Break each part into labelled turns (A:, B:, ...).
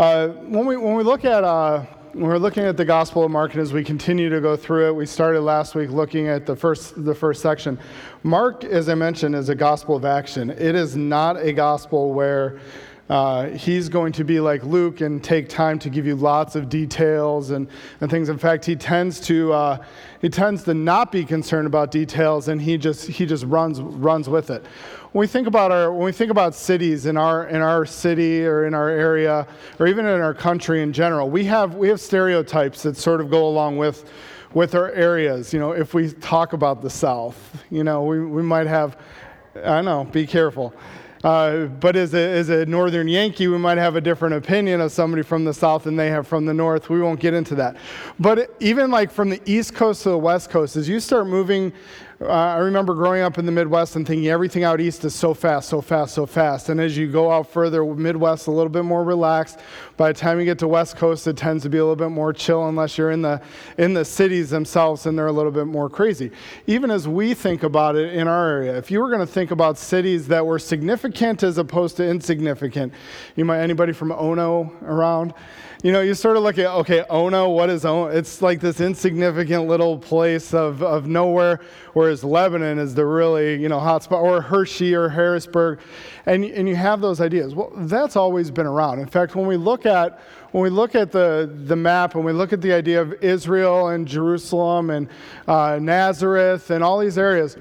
A: Uh, when, we, when we look at uh, when we're looking at the Gospel of Mark, and as we continue to go through it, we started last week looking at the first the first section. Mark, as I mentioned, is a gospel of action. It is not a gospel where uh, he's going to be like Luke and take time to give you lots of details and, and things. In fact, he tends to uh, he tends to not be concerned about details, and he just he just runs runs with it. When we think about our when we think about cities in our in our city or in our area or even in our country in general, we have we have stereotypes that sort of go along with with our areas. You know, if we talk about the South, you know, we, we might have I know, be careful. Uh, but as a, as a northern Yankee, we might have a different opinion of somebody from the south than they have from the north. We won't get into that. But even like from the east coast to the west coast, as you start moving uh, I remember growing up in the Midwest and thinking everything out east is so fast, so fast, so fast. And as you go out further, Midwest a little bit more relaxed. By the time you get to West Coast, it tends to be a little bit more chill unless you're in the in the cities themselves and they're a little bit more crazy. Even as we think about it in our area, if you were going to think about cities that were significant as opposed to insignificant, you might anybody from Ono around? you know, you sort of look at, okay, Ono, what is Ono? It's like this insignificant little place of, of nowhere, whereas Lebanon is the really, you know, hot spot, or Hershey or Harrisburg. And, and you have those ideas. Well, that's always been around. In fact, when we look at, when we look at the, the map and we look at the idea of Israel and Jerusalem and uh, Nazareth and all these areas,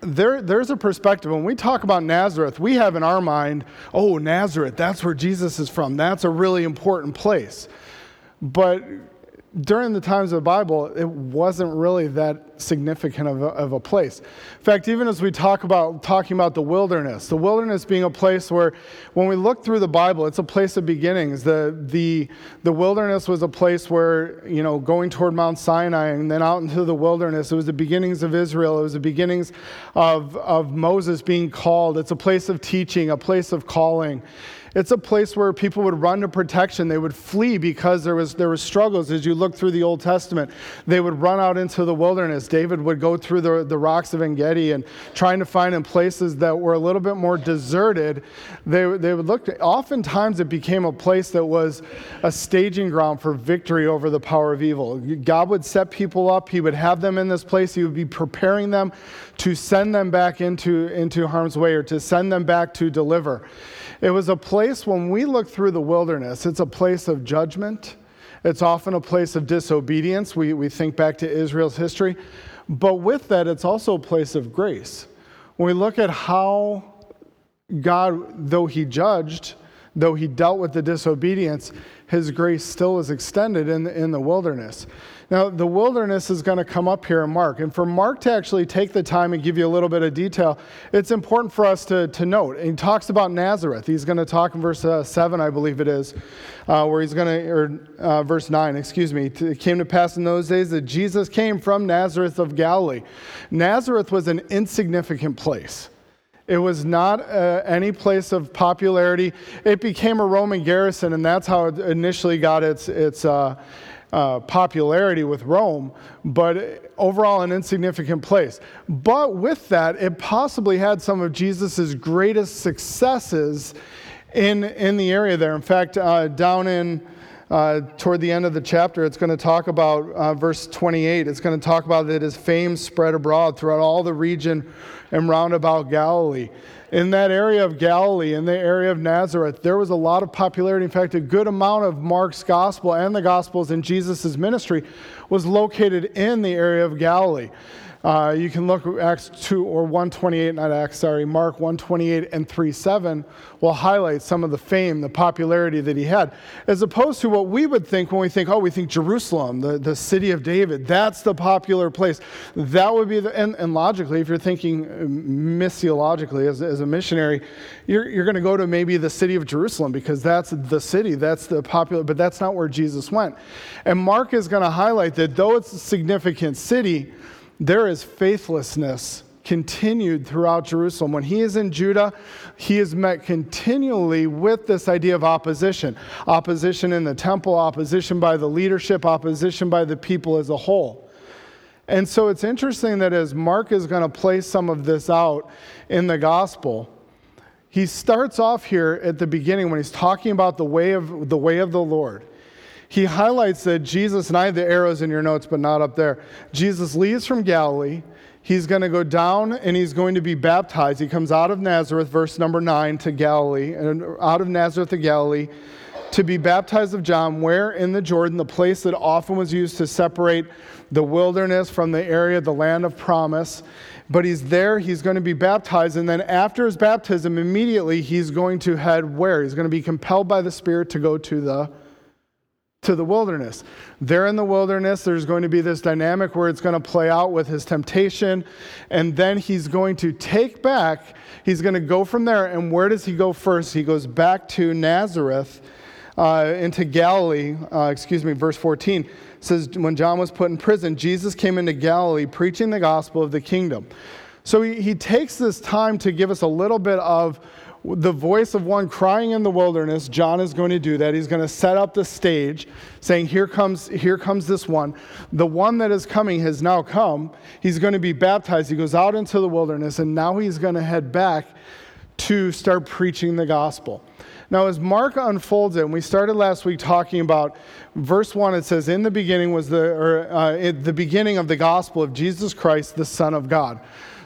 A: there, there's a perspective. When we talk about Nazareth, we have in our mind, oh, Nazareth, that's where Jesus is from. That's a really important place. But during the times of the Bible, it wasn't really that significant of a, of a, place. In fact, even as we talk about talking about the wilderness, the wilderness being a place where, when we look through the Bible, it's a place of beginnings. The, the, the wilderness was a place where, you know, going toward Mount Sinai and then out into the wilderness, it was the beginnings of Israel. It was the beginnings of, of Moses being called. It's a place of teaching, a place of calling. It's a place where people would run to protection. They would flee because there was, there was struggles. As you look through the Old Testament, they would run out into the wilderness. David would go through the, the rocks of Engedi and trying to find in places that were a little bit more deserted. They, they would look, oftentimes it became a place that was a staging ground for victory over the power of evil. God would set people up. He would have them in this place. He would be preparing them to send them back into, into harm's way or to send them back to deliver. It was a place when we look through the wilderness, it's a place of judgment. It's often a place of disobedience. We, we think back to Israel's history. But with that, it's also a place of grace. When we look at how God, though He judged, though He dealt with the disobedience, His grace still is extended in the, in the wilderness. Now, the wilderness is going to come up here in Mark. And for Mark to actually take the time and give you a little bit of detail, it's important for us to, to note. He talks about Nazareth. He's going to talk in verse uh, 7, I believe it is, uh, where he's going to, or uh, verse 9, excuse me. It came to pass in those days that Jesus came from Nazareth of Galilee. Nazareth was an insignificant place. It was not uh, any place of popularity. It became a Roman garrison, and that's how it initially got its, its, uh, uh, popularity with Rome, but overall an insignificant place. But with that, it possibly had some of Jesus' greatest successes in, in the area there. In fact, uh, down in uh, toward the end of the chapter, it's going to talk about uh, verse 28. It's going to talk about that his fame spread abroad throughout all the region and round about Galilee in that area of Galilee, in the area of Nazareth, there was a lot of popularity. In fact, a good amount of Mark's gospel and the gospels in Jesus' ministry was located in the area of Galilee. Uh, you can look at Acts 2 or 128, not Acts, sorry, Mark 128 and 37 will highlight some of the fame, the popularity that he had, as opposed to what we would think when we think, oh, we think Jerusalem, the, the city of David, that's the popular place. That would be the, and, and logically, if you're thinking missiologically as, as a missionary, you're, you're going to go to maybe the city of Jerusalem because that's the city, that's the popular, but that's not where Jesus went. And Mark is going to highlight that though it's a significant city, there is faithlessness continued throughout Jerusalem. When he is in Judah, he is met continually with this idea of opposition opposition in the temple, opposition by the leadership, opposition by the people as a whole. And so it's interesting that as Mark is going to play some of this out in the gospel, he starts off here at the beginning when he's talking about the way of the way of the Lord. He highlights that Jesus, and I have the arrows in your notes, but not up there. Jesus leaves from Galilee. He's going to go down and he's going to be baptized. He comes out of Nazareth, verse number nine, to Galilee, and out of Nazareth to Galilee to be baptized of John, where in the Jordan, the place that often was used to separate the wilderness from the area, the land of promise. But he's there, he's going to be baptized, and then after his baptism, immediately he's going to head where? He's going to be compelled by the Spirit to go to the to the wilderness. There in the wilderness, there's going to be this dynamic where it's going to play out with his temptation, and then he's going to take back, he's going to go from there. And where does he go first? He goes back to Nazareth uh, into Galilee, uh, excuse me, verse 14 says, When John was put in prison, Jesus came into Galilee preaching the gospel of the kingdom. So he, he takes this time to give us a little bit of the voice of one crying in the wilderness. John is going to do that. He's going to set up the stage, saying, Here comes, here comes this one. The one that is coming has now come. He's going to be baptized. He goes out into the wilderness, and now he's going to head back to start preaching the gospel. Now, as Mark unfolds it, and we started last week talking about verse 1, it says, In the beginning was the, or, uh, the beginning of the gospel of Jesus Christ, the Son of God.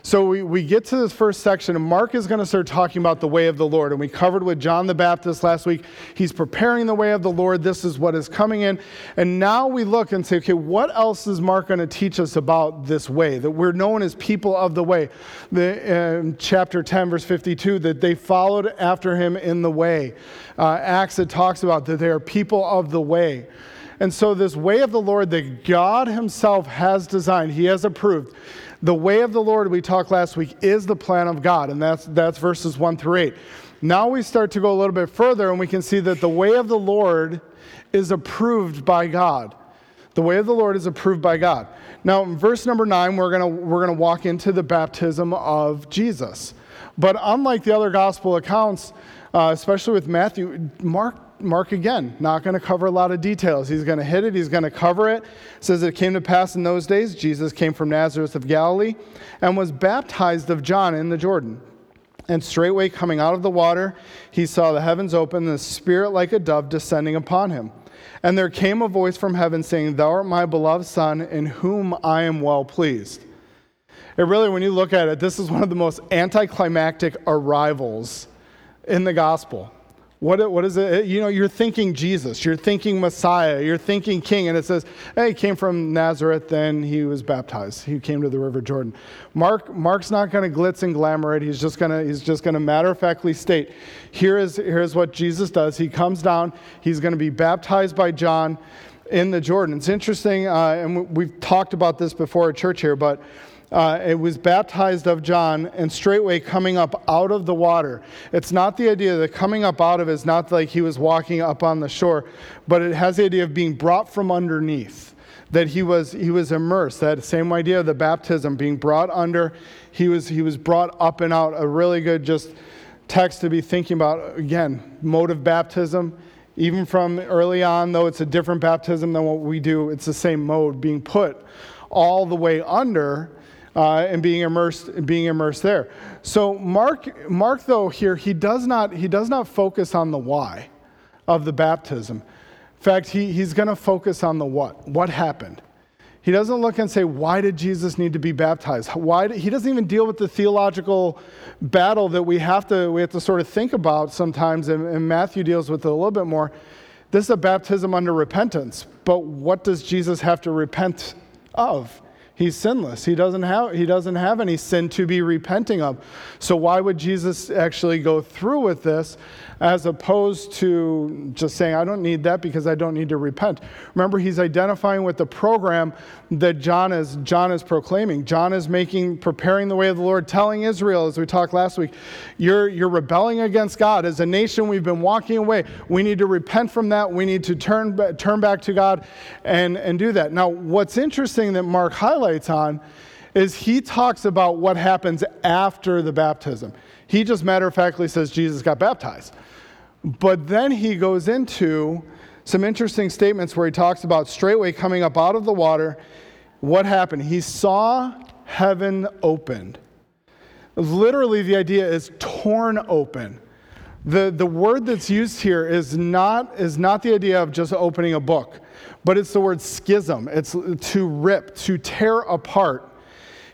A: So we, we get to this first section, and Mark is going to start talking about the way of the Lord. And we covered with John the Baptist last week. He's preparing the way of the Lord. This is what is coming in. And now we look and say, okay, what else is Mark going to teach us about this way? That we're known as people of the way. The, chapter 10, verse 52, that they followed after him in the way. Uh, Acts, it talks about that they are people of the way. And so, this way of the Lord that God Himself has designed, He has approved the way of the Lord, we talked last week, is the plan of God, and that's, that's verses 1 through 8. Now we start to go a little bit further, and we can see that the way of the Lord is approved by God. The way of the Lord is approved by God. Now, in verse number 9, we're going we're going to walk into the baptism of Jesus. But unlike the other gospel accounts, uh, especially with Matthew, Mark Mark again, not going to cover a lot of details. He's going to hit it, he's going to cover it. it. Says it came to pass in those days, Jesus came from Nazareth of Galilee and was baptized of John in the Jordan. And straightway coming out of the water, he saw the heavens open, and the Spirit like a dove descending upon him. And there came a voice from heaven saying, Thou art my beloved Son, in whom I am well pleased. It really, when you look at it, this is one of the most anticlimactic arrivals in the gospel. What, what is it? You know, you're thinking Jesus, you're thinking Messiah, you're thinking King, and it says, hey, he came from Nazareth, then he was baptized. He came to the River Jordan. Mark, Mark's not going to glitz and glamour it. He's just going to, he's just to matter of factly state, here is, here's what Jesus does. He comes down, he's going to be baptized by John in the Jordan. It's interesting, uh, and we've talked about this before at church here, but uh, it was baptized of John, and straightway coming up out of the water. It's not the idea that coming up out of is not like he was walking up on the shore, but it has the idea of being brought from underneath. That he was he was immersed. That same idea of the baptism being brought under. He was he was brought up and out. A really good just text to be thinking about again. Mode of baptism even from early on, though it's a different baptism than what we do, it's the same mode, being put all the way under uh, and being immersed, being immersed there. So Mark, Mark, though here he does not he does not focus on the why of the baptism. In fact, he, he's going to focus on the what. What happened? He doesn't look and say, why did Jesus need to be baptized? Why did, he doesn't even deal with the theological battle that we have to, we have to sort of think about sometimes, and, and Matthew deals with it a little bit more. This is a baptism under repentance, but what does Jesus have to repent of? He's sinless. He doesn't have he doesn't have any sin to be repenting of. So why would Jesus actually go through with this as opposed to just saying I don't need that because I don't need to repent? Remember he's identifying with the program that John is John is proclaiming. John is making preparing the way of the Lord, telling Israel as we talked last week, you're you're rebelling against God as a nation we've been walking away. We need to repent from that. We need to turn turn back to God and and do that. Now what's interesting that Mark highlights on is he talks about what happens after the baptism. He just matter of factly says Jesus got baptized. But then he goes into some interesting statements where he talks about straightway coming up out of the water. What happened? He saw heaven opened. Literally, the idea is torn open. The, the word that's used here is not, is not the idea of just opening a book, but it's the word schism. It's to rip, to tear apart.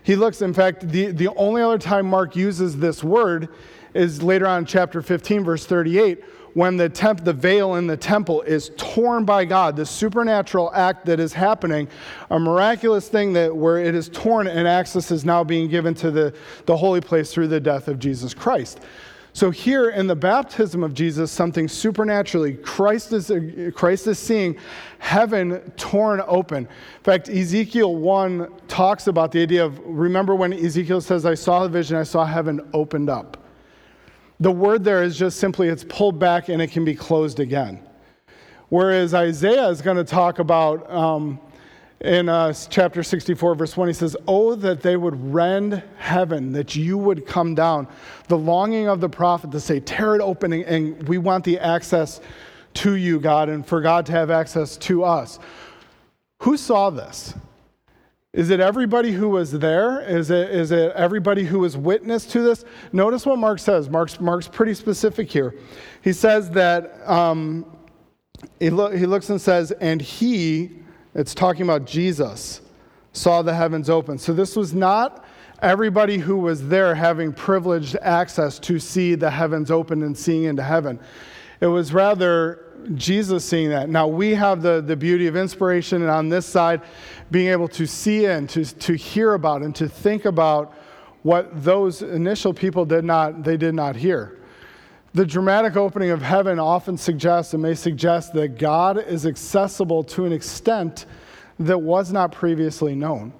A: He looks, in fact, the, the only other time Mark uses this word is later on in chapter 15, verse 38, when the, temp, the veil in the temple is torn by God, the supernatural act that is happening, a miraculous thing that where it is torn and access is now being given to the, the holy place through the death of Jesus Christ. So here in the baptism of Jesus, something supernaturally, Christ is, Christ is seeing heaven torn open. In fact, Ezekiel 1 talks about the idea of, remember when Ezekiel says, I saw the vision, I saw heaven opened up. The word there is just simply it's pulled back and it can be closed again. Whereas Isaiah is going to talk about um, in uh, chapter 64, verse 1, he says, Oh, that they would rend heaven, that you would come down. The longing of the prophet to say, Tear it open, and we want the access to you, God, and for God to have access to us. Who saw this? Is it everybody who was there? Is it, is it everybody who was witness to this? Notice what Mark says. Mark's, Mark's pretty specific here. He says that um, he, lo- he looks and says, and he, it's talking about Jesus, saw the heavens open. So this was not everybody who was there having privileged access to see the heavens open and seeing into heaven. It was rather Jesus seeing that. Now we have the, the beauty of inspiration, and on this side, being able to see and to, to hear about and to think about what those initial people did not, they did not hear. The dramatic opening of heaven often suggests and may suggest that God is accessible to an extent that was not previously known.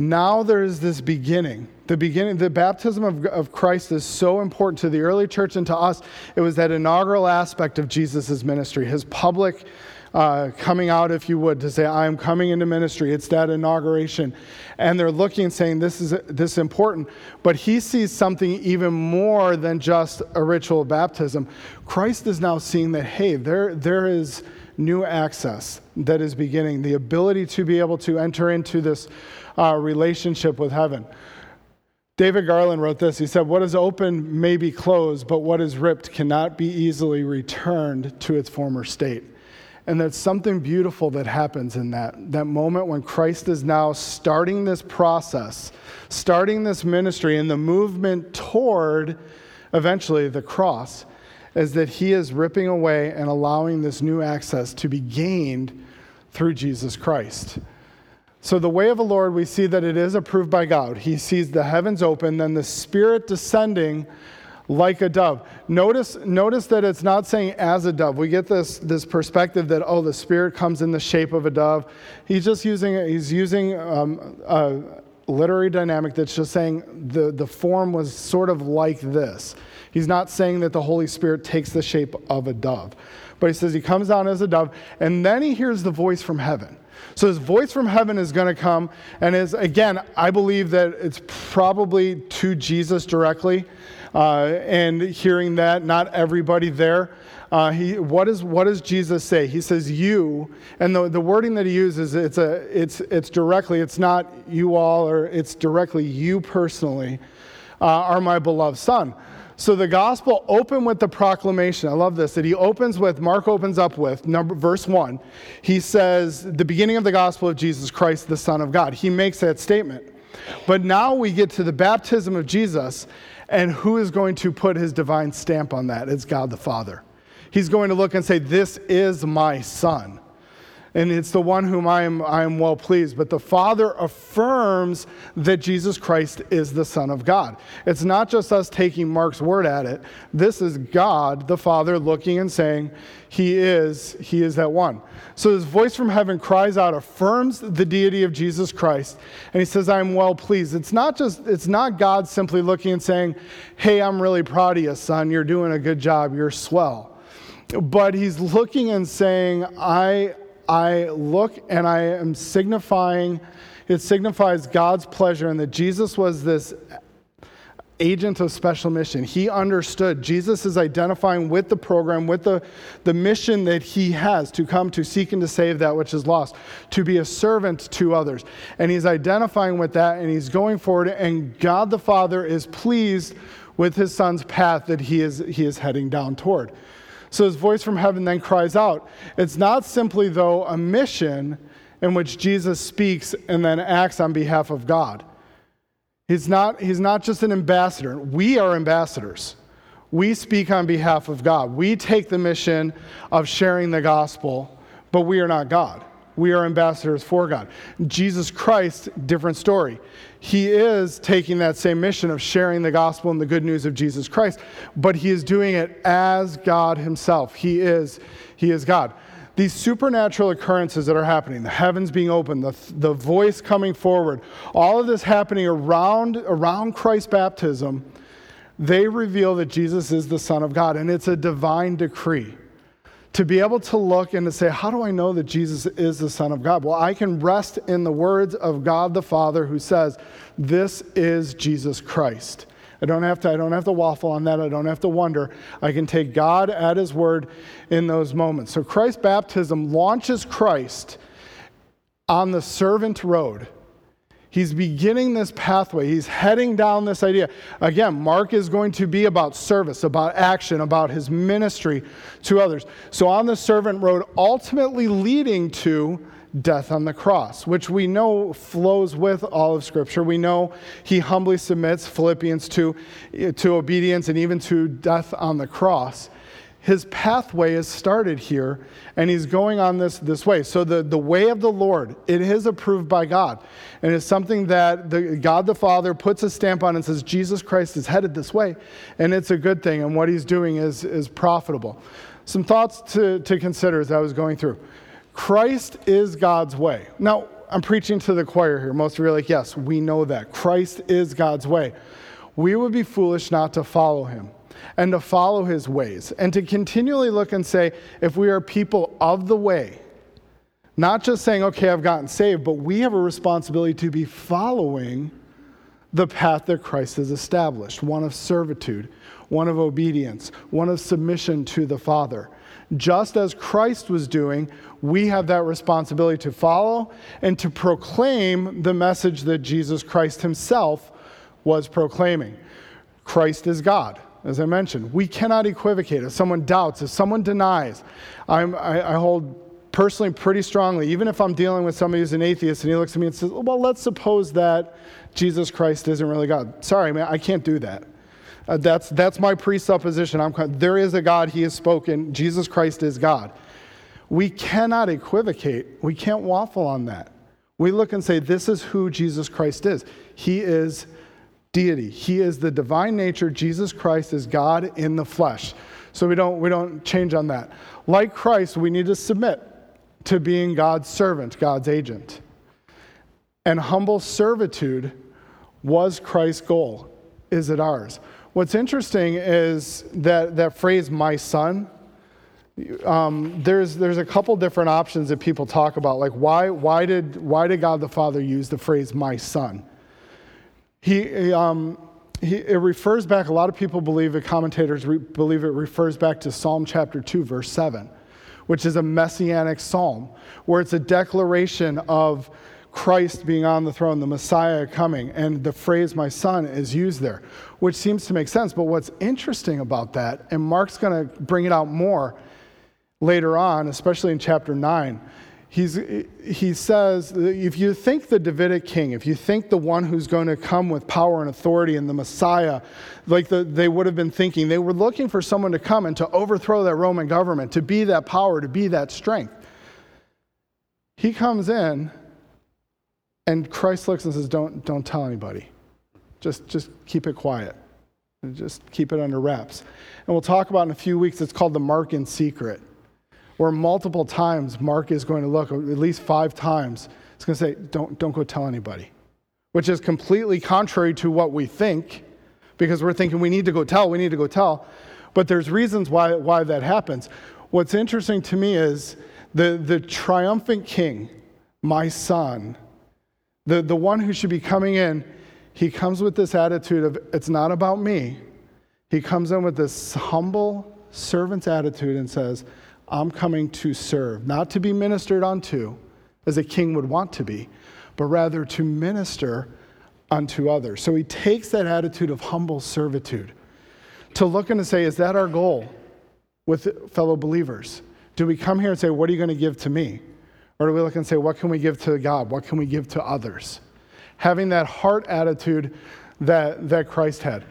A: Now there is this beginning. The beginning, the baptism of, of Christ is so important to the early church and to us. It was that inaugural aspect of Jesus' ministry, his public uh, coming out, if you would, to say, I am coming into ministry. It's that inauguration. And they're looking and saying, this is, this is important. But he sees something even more than just a ritual baptism. Christ is now seeing that, hey, there, there is new access that is beginning, the ability to be able to enter into this uh, relationship with heaven. David Garland wrote this. He said, What is open may be closed, but what is ripped cannot be easily returned to its former state. And there's something beautiful that happens in that, that moment when Christ is now starting this process, starting this ministry, and the movement toward eventually the cross is that he is ripping away and allowing this new access to be gained through Jesus Christ. So, the way of the Lord, we see that it is approved by God. He sees the heavens open, then the Spirit descending like a dove. Notice, notice that it's not saying as a dove. We get this, this perspective that, oh, the Spirit comes in the shape of a dove. He's just using, he's using um, a literary dynamic that's just saying the, the form was sort of like this. He's not saying that the Holy Spirit takes the shape of a dove, but he says he comes down as a dove, and then he hears the voice from heaven. So his voice from heaven is going to come, and is again, I believe that it's probably to Jesus directly. Uh, and hearing that, not everybody there. Uh, he, what, is, what does Jesus say? He says, You, and the, the wording that he uses, it's, a, it's, it's directly, it's not you all, or it's directly you personally uh, are my beloved son. So the gospel open with the proclamation. I love this that he opens with Mark opens up with number verse 1. He says the beginning of the gospel of Jesus Christ the son of God. He makes that statement. But now we get to the baptism of Jesus and who is going to put his divine stamp on that? It's God the Father. He's going to look and say, This is my son. And it's the one whom I am, I am well pleased. But the Father affirms that Jesus Christ is the Son of God. It's not just us taking Mark's word at it. This is God, the Father, looking and saying, He is, He is that one. So this voice from heaven cries out, affirms the deity of Jesus Christ, and he says, I am well pleased. It's not just, it's not God simply looking and saying, Hey, I'm really proud of you, son. You're doing a good job. You're swell. But he's looking and saying, I, I look and I am signifying, it signifies God's pleasure and that Jesus was this agent of special mission. He understood. Jesus is identifying with the program, with the, the mission that he has to come to seek and to save that which is lost, to be a servant to others. And he's identifying with that and he's going forward, and God the Father is pleased with his son's path that he is, he is heading down toward. So his voice from heaven then cries out. It's not simply, though, a mission in which Jesus speaks and then acts on behalf of God. He's not, he's not just an ambassador. We are ambassadors. We speak on behalf of God. We take the mission of sharing the gospel, but we are not God. We are ambassadors for God. Jesus Christ, different story. He is taking that same mission of sharing the gospel and the good news of Jesus Christ, but he is doing it as God himself. He is, he is God these supernatural occurrences that are happening, the heavens being open, the, the voice coming forward, all of this happening around, around Christ's baptism, they reveal that Jesus is the Son of God. And it's a divine decree. To be able to look and to say, How do I know that Jesus is the Son of God? Well, I can rest in the words of God the Father who says, This is Jesus Christ. I don't have to, I don't have to waffle on that. I don't have to wonder. I can take God at his word in those moments. So Christ's baptism launches Christ on the servant road. He's beginning this pathway. He's heading down this idea. Again, Mark is going to be about service, about action, about his ministry to others. So, on the servant road, ultimately leading to death on the cross, which we know flows with all of Scripture. We know he humbly submits, Philippians 2, to obedience and even to death on the cross. His pathway is started here, and he's going on this, this way. So, the, the way of the Lord, it is approved by God. And it's something that the, God the Father puts a stamp on and says, Jesus Christ is headed this way. And it's a good thing, and what he's doing is, is profitable. Some thoughts to, to consider as I was going through. Christ is God's way. Now, I'm preaching to the choir here. Most of you are like, yes, we know that. Christ is God's way. We would be foolish not to follow him and to follow his ways and to continually look and say, if we are people of the way, not just saying, okay, I've gotten saved, but we have a responsibility to be following the path that Christ has established one of servitude, one of obedience, one of submission to the Father. Just as Christ was doing, we have that responsibility to follow and to proclaim the message that Jesus Christ himself was proclaiming. Christ is God, as I mentioned. We cannot equivocate. If someone doubts, if someone denies, I'm, I, I hold personally pretty strongly, even if I'm dealing with somebody who's an atheist and he looks at me and says, Well, let's suppose that Jesus Christ isn't really God. Sorry, man, I can't do that. Uh, that's, that's my presupposition. I'm, there is a God, He has spoken. Jesus Christ is God. We cannot equivocate, we can't waffle on that. We look and say, This is who Jesus Christ is. He is deity, He is the divine nature. Jesus Christ is God in the flesh. So we don't, we don't change on that. Like Christ, we need to submit to being God's servant, God's agent. And humble servitude was Christ's goal. Is it ours? What's interesting is that, that phrase, my son, um, there's, there's a couple different options that people talk about. Like, why, why, did, why did God the Father use the phrase, my son? He, um, he, it refers back, a lot of people believe, it, commentators re, believe it refers back to Psalm chapter 2, verse 7, which is a messianic psalm, where it's a declaration of Christ being on the throne, the Messiah coming, and the phrase my son is used there, which seems to make sense. But what's interesting about that, and Mark's going to bring it out more later on, especially in chapter 9, he's, he says, if you think the Davidic king, if you think the one who's going to come with power and authority and the Messiah, like the, they would have been thinking, they were looking for someone to come and to overthrow that Roman government, to be that power, to be that strength. He comes in and Christ looks and says, Don't, don't tell anybody. Just, just keep it quiet. Just keep it under wraps. And we'll talk about in a few weeks, it's called the Markan secret, where multiple times Mark is going to look, at least five times, it's going to say, Don't, don't go tell anybody, which is completely contrary to what we think, because we're thinking we need to go tell, we need to go tell. But there's reasons why, why that happens. What's interesting to me is the, the triumphant king, my son, the, the one who should be coming in, he comes with this attitude of, it's not about me. He comes in with this humble servant's attitude and says, I'm coming to serve, not to be ministered unto as a king would want to be, but rather to minister unto others. So he takes that attitude of humble servitude to look and to say, is that our goal with fellow believers? Do we come here and say, what are you going to give to me? Or do we look and say, what can we give to God? What can we give to others? Having that heart attitude that, that Christ had.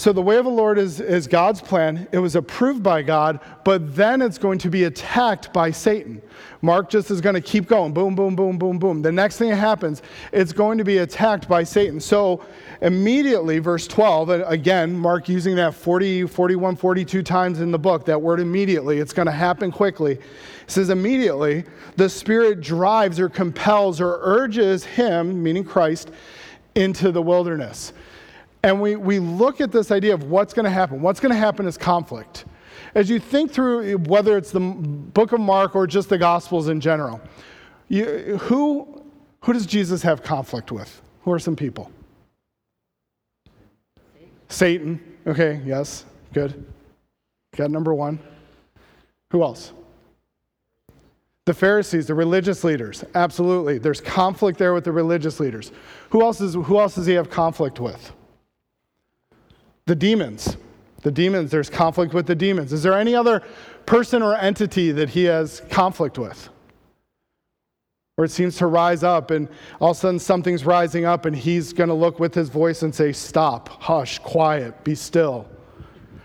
A: So, the way of the Lord is, is God's plan. It was approved by God, but then it's going to be attacked by Satan. Mark just is going to keep going boom, boom, boom, boom, boom. The next thing that happens, it's going to be attacked by Satan. So, immediately, verse 12, again, Mark using that 40, 41, 42 times in the book, that word immediately, it's going to happen quickly. It says, immediately, the Spirit drives or compels or urges him, meaning Christ, into the wilderness. And we, we look at this idea of what's going to happen. What's going to happen is conflict. As you think through whether it's the book of Mark or just the Gospels in general, you, who, who does Jesus have conflict with? Who are some people? Satan. Okay, yes, good. Got number one. Who else? The Pharisees, the religious leaders. Absolutely. There's conflict there with the religious leaders. Who else, is, who else does he have conflict with? The demons. The demons, there's conflict with the demons. Is there any other person or entity that he has conflict with? Or it seems to rise up, and all of a sudden something's rising up, and he's going to look with his voice and say, Stop, hush, quiet, be still.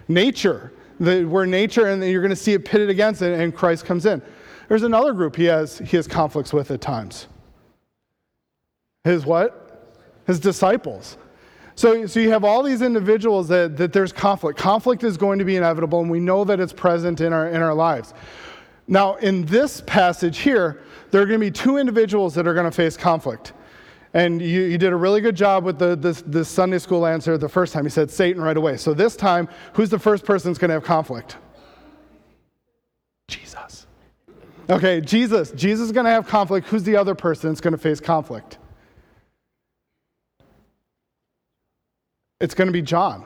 A: Nature, the, where nature, and you're going to see it pitted against it, and Christ comes in. There's another group he has, he has conflicts with at times. His what? His disciples. So, so you have all these individuals that, that there's conflict. Conflict is going to be inevitable, and we know that it's present in our, in our lives. Now, in this passage here, there are going to be two individuals that are going to face conflict. And you, you did a really good job with the, this Sunday school answer the first time. You said Satan right away. So this time, who's the first person that's going to have conflict? Jesus. Okay, Jesus. Jesus is going to have conflict. Who's the other person that's going to face conflict? It's going to be John.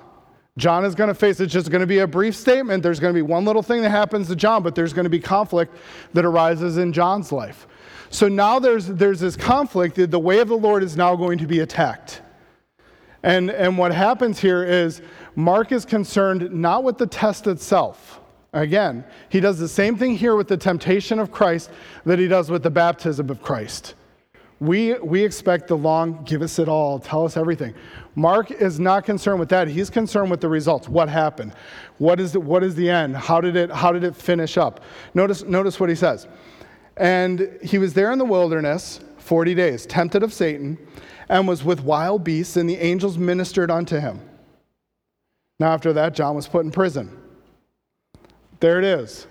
A: John is going to face it's just going to be a brief statement. There's going to be one little thing that happens to John, but there's going to be conflict that arises in John's life. So now there's, there's this conflict. The way of the Lord is now going to be attacked. And, and what happens here is Mark is concerned not with the test itself. Again, he does the same thing here with the temptation of Christ that he does with the baptism of Christ. We, we expect the long, give us it all, tell us everything. Mark is not concerned with that. He's concerned with the results. What happened? What is the, what is the end? How did, it, how did it finish up? Notice, notice what he says. And he was there in the wilderness 40 days, tempted of Satan, and was with wild beasts, and the angels ministered unto him. Now, after that, John was put in prison. There it is.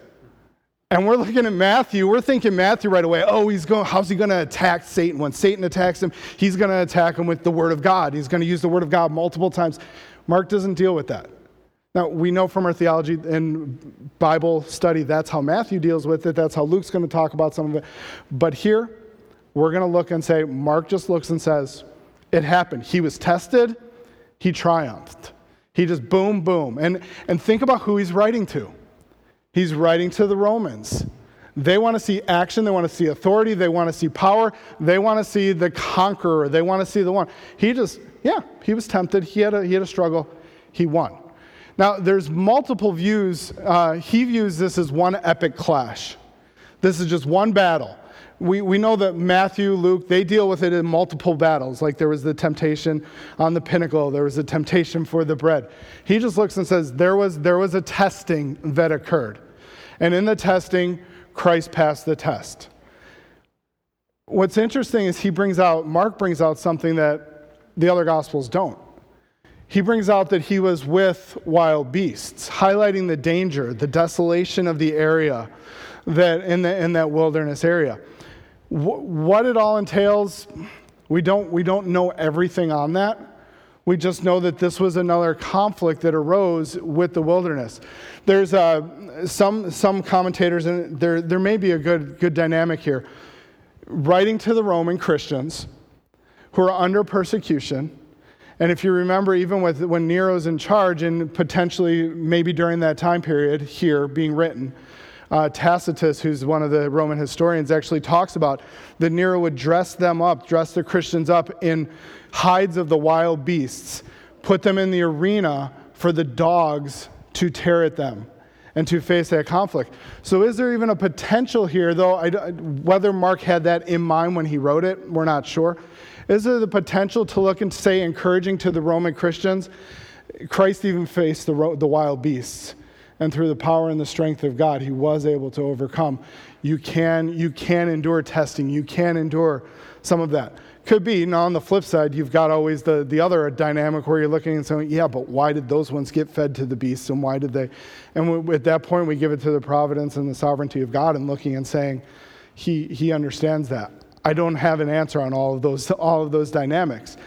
A: And we're looking at Matthew, we're thinking Matthew right away, oh, he's going, how's he going to attack Satan? When Satan attacks him, he's going to attack him with the word of God. He's going to use the word of God multiple times. Mark doesn't deal with that. Now, we know from our theology and Bible study that's how Matthew deals with it. That's how Luke's going to talk about some of it. But here, we're going to look and say, Mark just looks and says, it happened. He was tested, he triumphed. He just boom, boom. And, and think about who he's writing to. He's writing to the Romans. They want to see action, they want to see authority, they want to see power, they want to see the conqueror, they want to see the one. He just, yeah, he was tempted, he had a, he had a struggle, he won. Now, there's multiple views. Uh, he views this as one epic clash. This is just one battle. We, we know that Matthew, Luke, they deal with it in multiple battles. Like there was the temptation on the pinnacle, there was the temptation for the bread. He just looks and says, there was, there was a testing that occurred. And in the testing, Christ passed the test. What's interesting is he brings out, Mark brings out something that the other gospels don't. He brings out that he was with wild beasts, highlighting the danger, the desolation of the area that in, the, in that wilderness area. Wh- what it all entails, we don't, we don't know everything on that. We just know that this was another conflict that arose with the wilderness. There's uh, some, some commentators, and there, there may be a good, good dynamic here, writing to the Roman Christians who are under persecution And if you remember, even with when Nero's in charge, and potentially maybe during that time period here being written, uh, Tacitus, who's one of the Roman historians, actually talks about that Nero would dress them up, dress the Christians up in hides of the wild beasts, put them in the arena for the dogs to tear at them and to face that conflict. So, is there even a potential here, though, I, whether Mark had that in mind when he wrote it, we're not sure. Is there the potential to look and say, encouraging to the Roman Christians, Christ even faced the, the wild beasts, and through the power and the strength of God, he was able to overcome. You can, you can endure testing, you can endure some of that. Could be. Now, on the flip side, you've got always the, the other dynamic where you're looking and saying, yeah, but why did those ones get fed to the beasts and why did they? And we, at that point, we give it to the providence and the sovereignty of God and looking and saying, he, he understands that. I don't have an answer on all of those, all of those dynamics.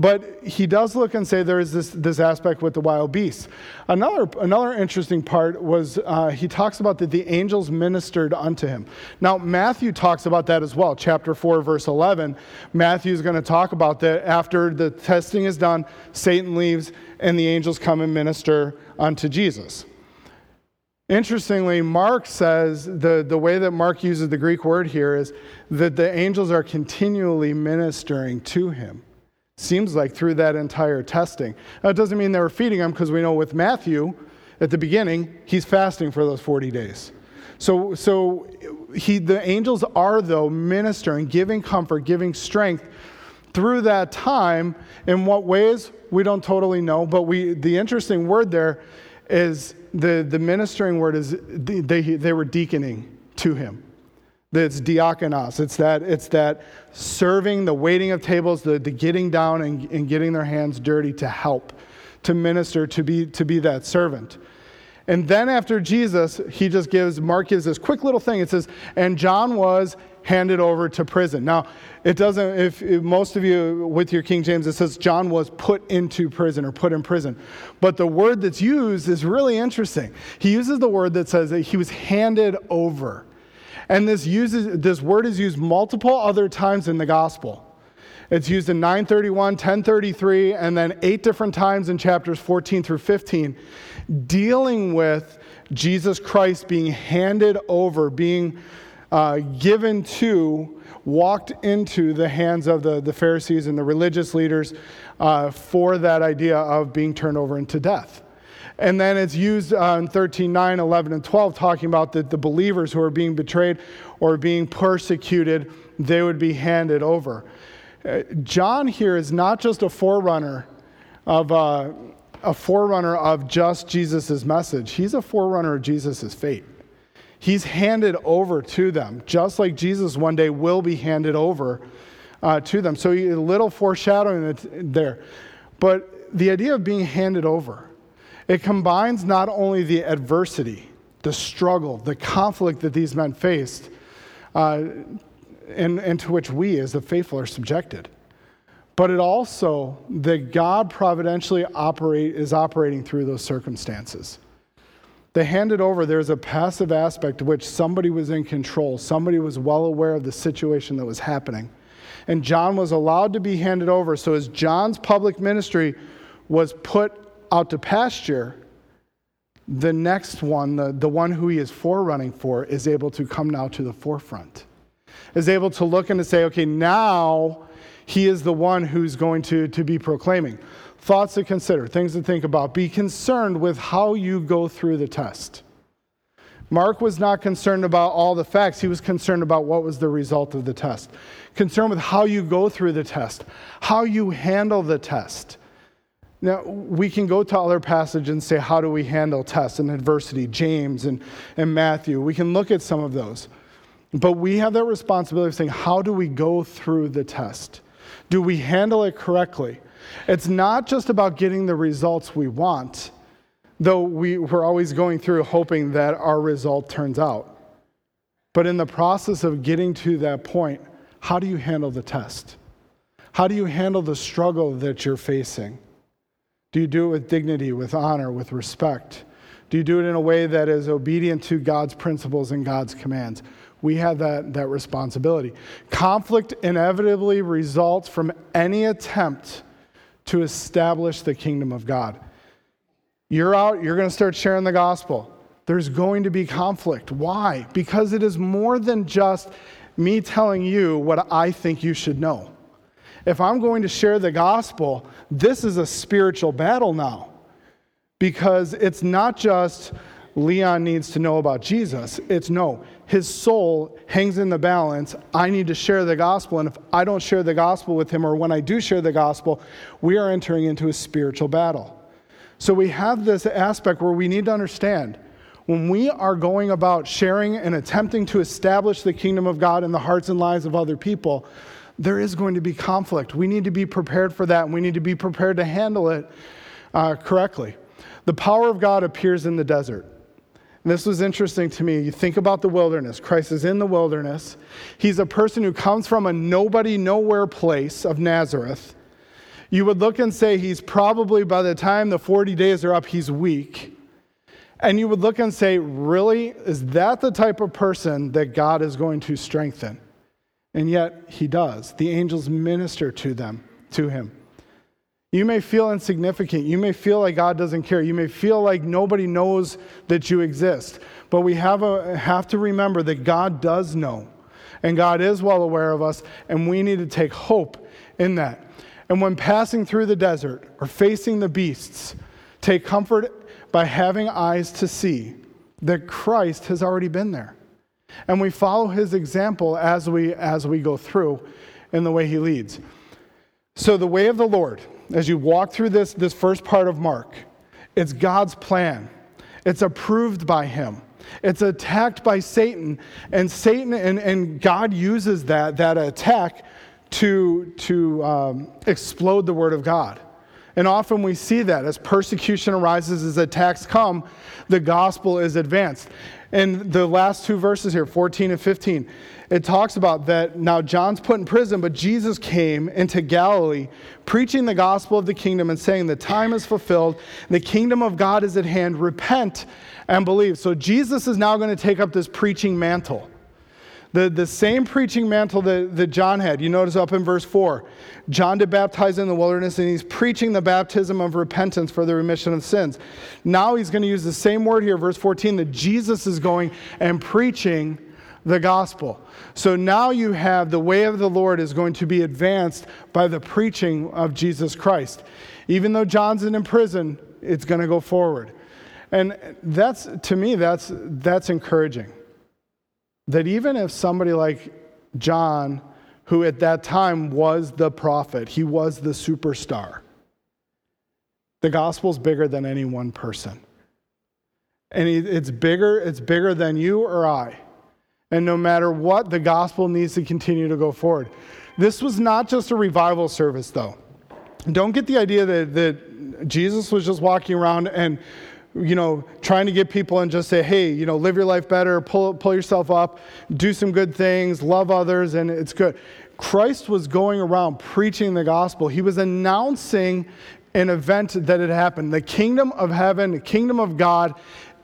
A: But he does look and say there is this, this aspect with the wild beasts. Another, another interesting part was uh, he talks about that the angels ministered unto him. Now, Matthew talks about that as well. Chapter 4, verse 11. Matthew is going to talk about that after the testing is done, Satan leaves, and the angels come and minister unto Jesus. Interestingly, Mark says the, the way that Mark uses the Greek word here is that the angels are continually ministering to him. Seems like through that entire testing. Now, it doesn't mean they were feeding him because we know with Matthew at the beginning, he's fasting for those 40 days. So, so he, the angels are, though, ministering, giving comfort, giving strength through that time. In what ways? We don't totally know, but we, the interesting word there is the, the ministering word is they, they were deaconing to him. It's diakonos. It's that, it's that serving, the waiting of tables, the, the getting down and, and getting their hands dirty to help, to minister, to be, to be that servant. And then after Jesus, he just gives, Mark gives this quick little thing. It says, and John was handed over to prison. Now, it doesn't, if, if, most of you with your King James, it says John was put into prison or put in prison. But the word that's used is really interesting. He uses the word that says that he was handed over. And this, uses, this word is used multiple other times in the gospel. It's used in 931, 1033, and then eight different times in chapters 14 through 15, dealing with Jesus Christ being handed over, being uh, given to, walked into the hands of the, the Pharisees and the religious leaders uh, for that idea of being turned over into death. And then it's used uh, in 13, 9, 11, and 12, talking about the, the believers who are being betrayed or being persecuted, they would be handed over. Uh, John here is not just a forerunner of uh, a forerunner of just Jesus' message. He's a forerunner of Jesus' fate. He's handed over to them, just like Jesus one day will be handed over uh, to them. So a little foreshadowing there. But the idea of being handed over, it combines not only the adversity, the struggle, the conflict that these men faced, uh, and, and to which we as the faithful are subjected. But it also that God providentially operate, is operating through those circumstances. They handed over, there's a passive aspect to which somebody was in control, somebody was well aware of the situation that was happening. And John was allowed to be handed over. So as John's public ministry was put out to pasture, the next one, the, the one who he is forerunning for, is able to come now to the forefront, is able to look and to say, okay, now he is the one who's going to, to be proclaiming. Thoughts to consider, things to think about. Be concerned with how you go through the test. Mark was not concerned about all the facts, he was concerned about what was the result of the test. Concerned with how you go through the test, how you handle the test. Now, we can go to other passages and say, how do we handle tests and adversity? James and, and Matthew. We can look at some of those. But we have that responsibility of saying, how do we go through the test? Do we handle it correctly? It's not just about getting the results we want, though we, we're always going through hoping that our result turns out. But in the process of getting to that point, how do you handle the test? How do you handle the struggle that you're facing? Do you do it with dignity, with honor, with respect? Do you do it in a way that is obedient to God's principles and God's commands? We have that, that responsibility. Conflict inevitably results from any attempt to establish the kingdom of God. You're out, you're going to start sharing the gospel. There's going to be conflict. Why? Because it is more than just me telling you what I think you should know. If I'm going to share the gospel, this is a spiritual battle now. Because it's not just Leon needs to know about Jesus. It's no, his soul hangs in the balance. I need to share the gospel. And if I don't share the gospel with him, or when I do share the gospel, we are entering into a spiritual battle. So we have this aspect where we need to understand when we are going about sharing and attempting to establish the kingdom of God in the hearts and lives of other people, there is going to be conflict. We need to be prepared for that, and we need to be prepared to handle it uh, correctly. The power of God appears in the desert. And this was interesting to me. You think about the wilderness. Christ is in the wilderness. He's a person who comes from a nobody, nowhere place of Nazareth. You would look and say he's probably, by the time the 40 days are up, he's weak. And you would look and say, really? Is that the type of person that God is going to strengthen? And yet he does. The angels minister to them, to him. You may feel insignificant. You may feel like God doesn't care. You may feel like nobody knows that you exist. But we have, a, have to remember that God does know. And God is well aware of us. And we need to take hope in that. And when passing through the desert or facing the beasts, take comfort by having eyes to see that Christ has already been there. And we follow his example as we, as we go through in the way he leads. So, the way of the Lord as you walk through this, this first part of Mark, it's God's plan. It's approved by Him. It's attacked by Satan, and Satan and, and God uses that, that attack to, to um, explode the Word of God. And often we see that as persecution arises, as attacks come, the gospel is advanced. And the last two verses here, 14 and 15, it talks about that now John's put in prison, but Jesus came into Galilee preaching the gospel of the kingdom and saying, The time is fulfilled, the kingdom of God is at hand, repent and believe. So Jesus is now going to take up this preaching mantle. The, the same preaching mantle that, that John had. You notice up in verse 4. John did baptize in the wilderness, and he's preaching the baptism of repentance for the remission of sins. Now he's going to use the same word here, verse 14, that Jesus is going and preaching the gospel. So now you have the way of the Lord is going to be advanced by the preaching of Jesus Christ. Even though John's in prison, it's going to go forward. And that's, to me, that's, that's encouraging. That even if somebody like John, who at that time was the prophet, he was the superstar, the gospel's bigger than any one person. And it's bigger, it's bigger than you or I. And no matter what, the gospel needs to continue to go forward. This was not just a revival service, though. Don't get the idea that, that Jesus was just walking around and you know, trying to get people and just say, hey, you know, live your life better, pull, pull yourself up, do some good things, love others, and it's good. Christ was going around preaching the gospel. He was announcing an event that had happened. The kingdom of heaven, the kingdom of God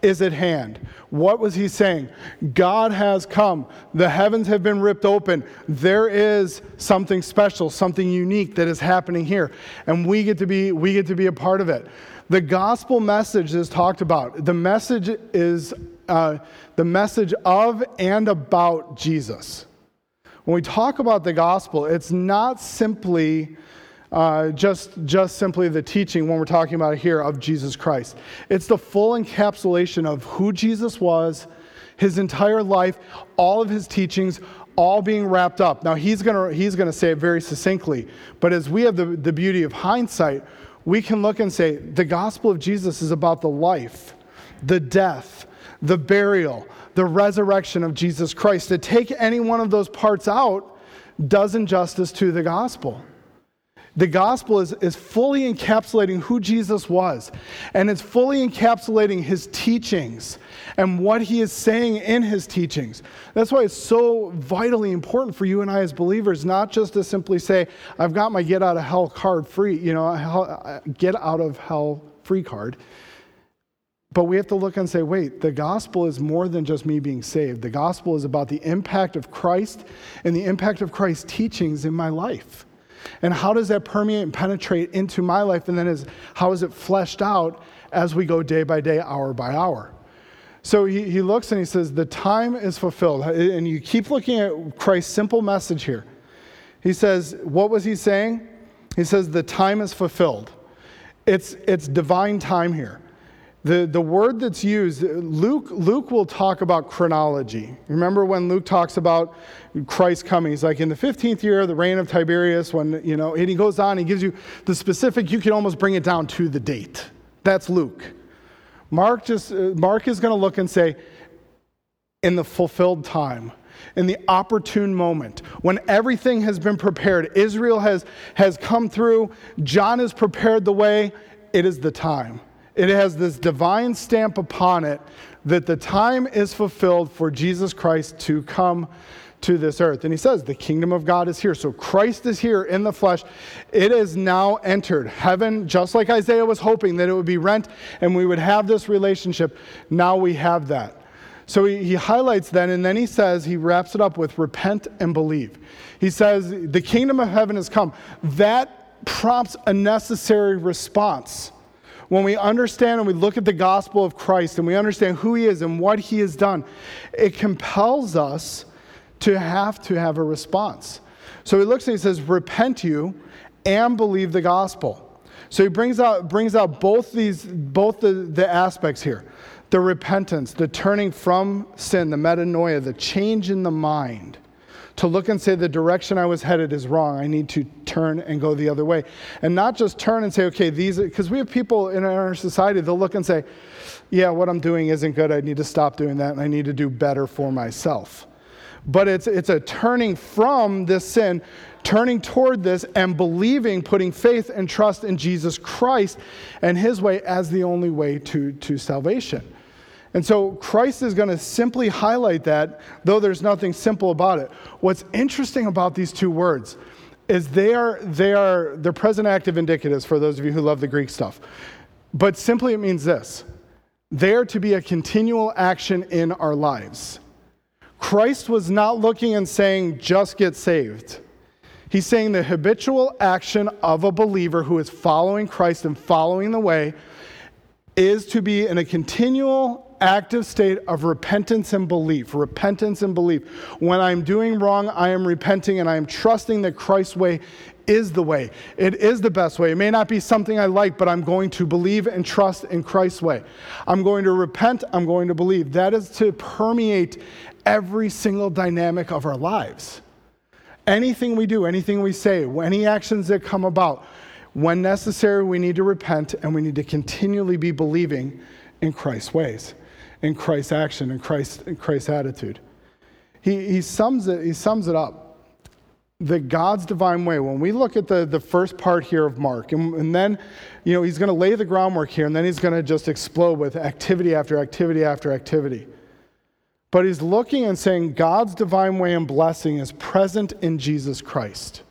A: is at hand. What was he saying? God has come. The heavens have been ripped open. There is something special, something unique that is happening here, and we get to be we get to be a part of it. The gospel message is talked about. The message is uh, the message of and about Jesus. When we talk about the gospel, it's not simply uh, just, just simply the teaching when we're talking about here of Jesus Christ. It's the full encapsulation of who Jesus was, his entire life, all of his teachings, all being wrapped up. Now, he's going to he's gonna say it very succinctly, but as we have the, the beauty of hindsight, we can look and say the gospel of Jesus is about the life, the death, the burial, the resurrection of Jesus Christ. To take any one of those parts out does injustice to the gospel. The gospel is, is fully encapsulating who Jesus was, and it's fully encapsulating his teachings and what he is saying in his teachings. That's why it's so vitally important for you and I as believers, not just to simply say, I've got my get out of hell card free, you know, uh, get out of hell free card. But we have to look and say, wait, the gospel is more than just me being saved. The gospel is about the impact of Christ and the impact of Christ's teachings in my life. And how does that permeate and penetrate into my life? And then is, how is it fleshed out as we go day by day, hour by hour? So he, he looks and he says, The time is fulfilled. And you keep looking at Christ's simple message here. He says, What was he saying? He says, The time is fulfilled. It's, it's divine time here. The, the word that's used, Luke, Luke will talk about chronology. Remember when Luke talks about Christ coming? He's like in the 15th year of the reign of Tiberius, when, you know, and he goes on, he gives you the specific, you can almost bring it down to the date. That's Luke. Mark just, uh, Mark is going to look and say, in the fulfilled time, in the opportune moment, when everything has been prepared, Israel has, has come through, John has prepared the way, it is the time. It has this divine stamp upon it that the time is fulfilled for Jesus Christ to come to this earth. And he says, The kingdom of God is here. So Christ is here in the flesh. It is now entered. Heaven, just like Isaiah was hoping that it would be rent and we would have this relationship, now we have that. So he, he highlights that, and then he says, he wraps it up with repent and believe. He says, The kingdom of heaven has come. That prompts a necessary response when we understand and we look at the gospel of Christ and we understand who he is and what he has done, it compels us to have to have a response. So he looks and he says, Repent you and believe the gospel. So he brings out, brings out both these, both the, the aspects here the repentance, the turning from sin, the metanoia, the change in the mind to look and say the direction I was headed is wrong. I need to turn and go the other way. And not just turn and say, okay, these, because we have people in our society, they'll look and say, yeah, what I'm doing isn't good. I need to stop doing that and I need to do better for myself. But it's, it's a turning from this sin, turning toward this and believing, putting faith and trust in Jesus Christ and his way as the only way to, to salvation. And so Christ is going to simply highlight that, though there's nothing simple about it. What's interesting about these two words is they are, they are they're present active indicatives for those of you who love the Greek stuff. But simply it means this they are to be a continual action in our lives. Christ was not looking and saying, just get saved. He's saying the habitual action of a believer who is following Christ and following the way is to be in a continual active state of repentance and belief. Repentance and belief. When I'm doing wrong, I am repenting and I am trusting that Christ's way is the way. It is the best way. It may not be something I like, but I'm going to believe and trust in Christ's way. I'm going to repent. I'm going to believe. That is to permeate every single dynamic of our lives. Anything we do, anything we say, any actions that come about, when necessary, we need to repent and we need to continually be believing in Christ's ways in Christ's action and Christ's, in Christ's attitude. He, he, sums it, he sums it up. The God's divine way, when we look at the, the first part here of Mark, and, and then, you know, he's going to lay the groundwork here, and then he's going to just explode with activity after activity after activity. But he's looking and saying God's divine way and blessing is present in Jesus Christ.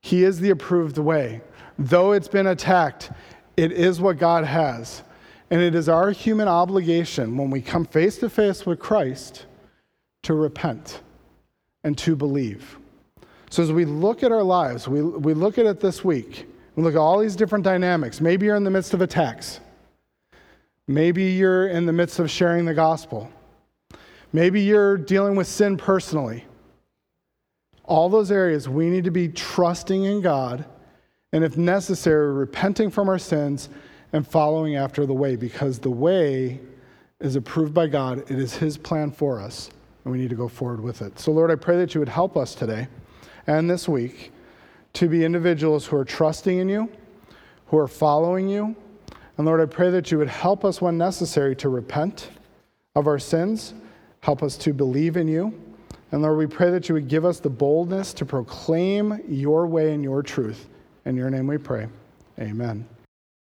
A: He is the approved way. Though it's been attacked, it is what God has. And it is our human obligation when we come face to face with Christ to repent and to believe. So, as we look at our lives, we, we look at it this week, we look at all these different dynamics. Maybe you're in the midst of attacks, maybe you're in the midst of sharing the gospel, maybe you're dealing with sin personally. All those areas, we need to be trusting in God, and if necessary, repenting from our sins and following after the way because the way is approved by God. It is His plan for us, and we need to go forward with it. So, Lord, I pray that you would help us today and this week to be individuals who are trusting in you, who are following you. And Lord, I pray that you would help us when necessary to repent of our sins, help us to believe in you. And Lord, we pray that you would give us the boldness to proclaim your way and your truth. In your name we pray. Amen.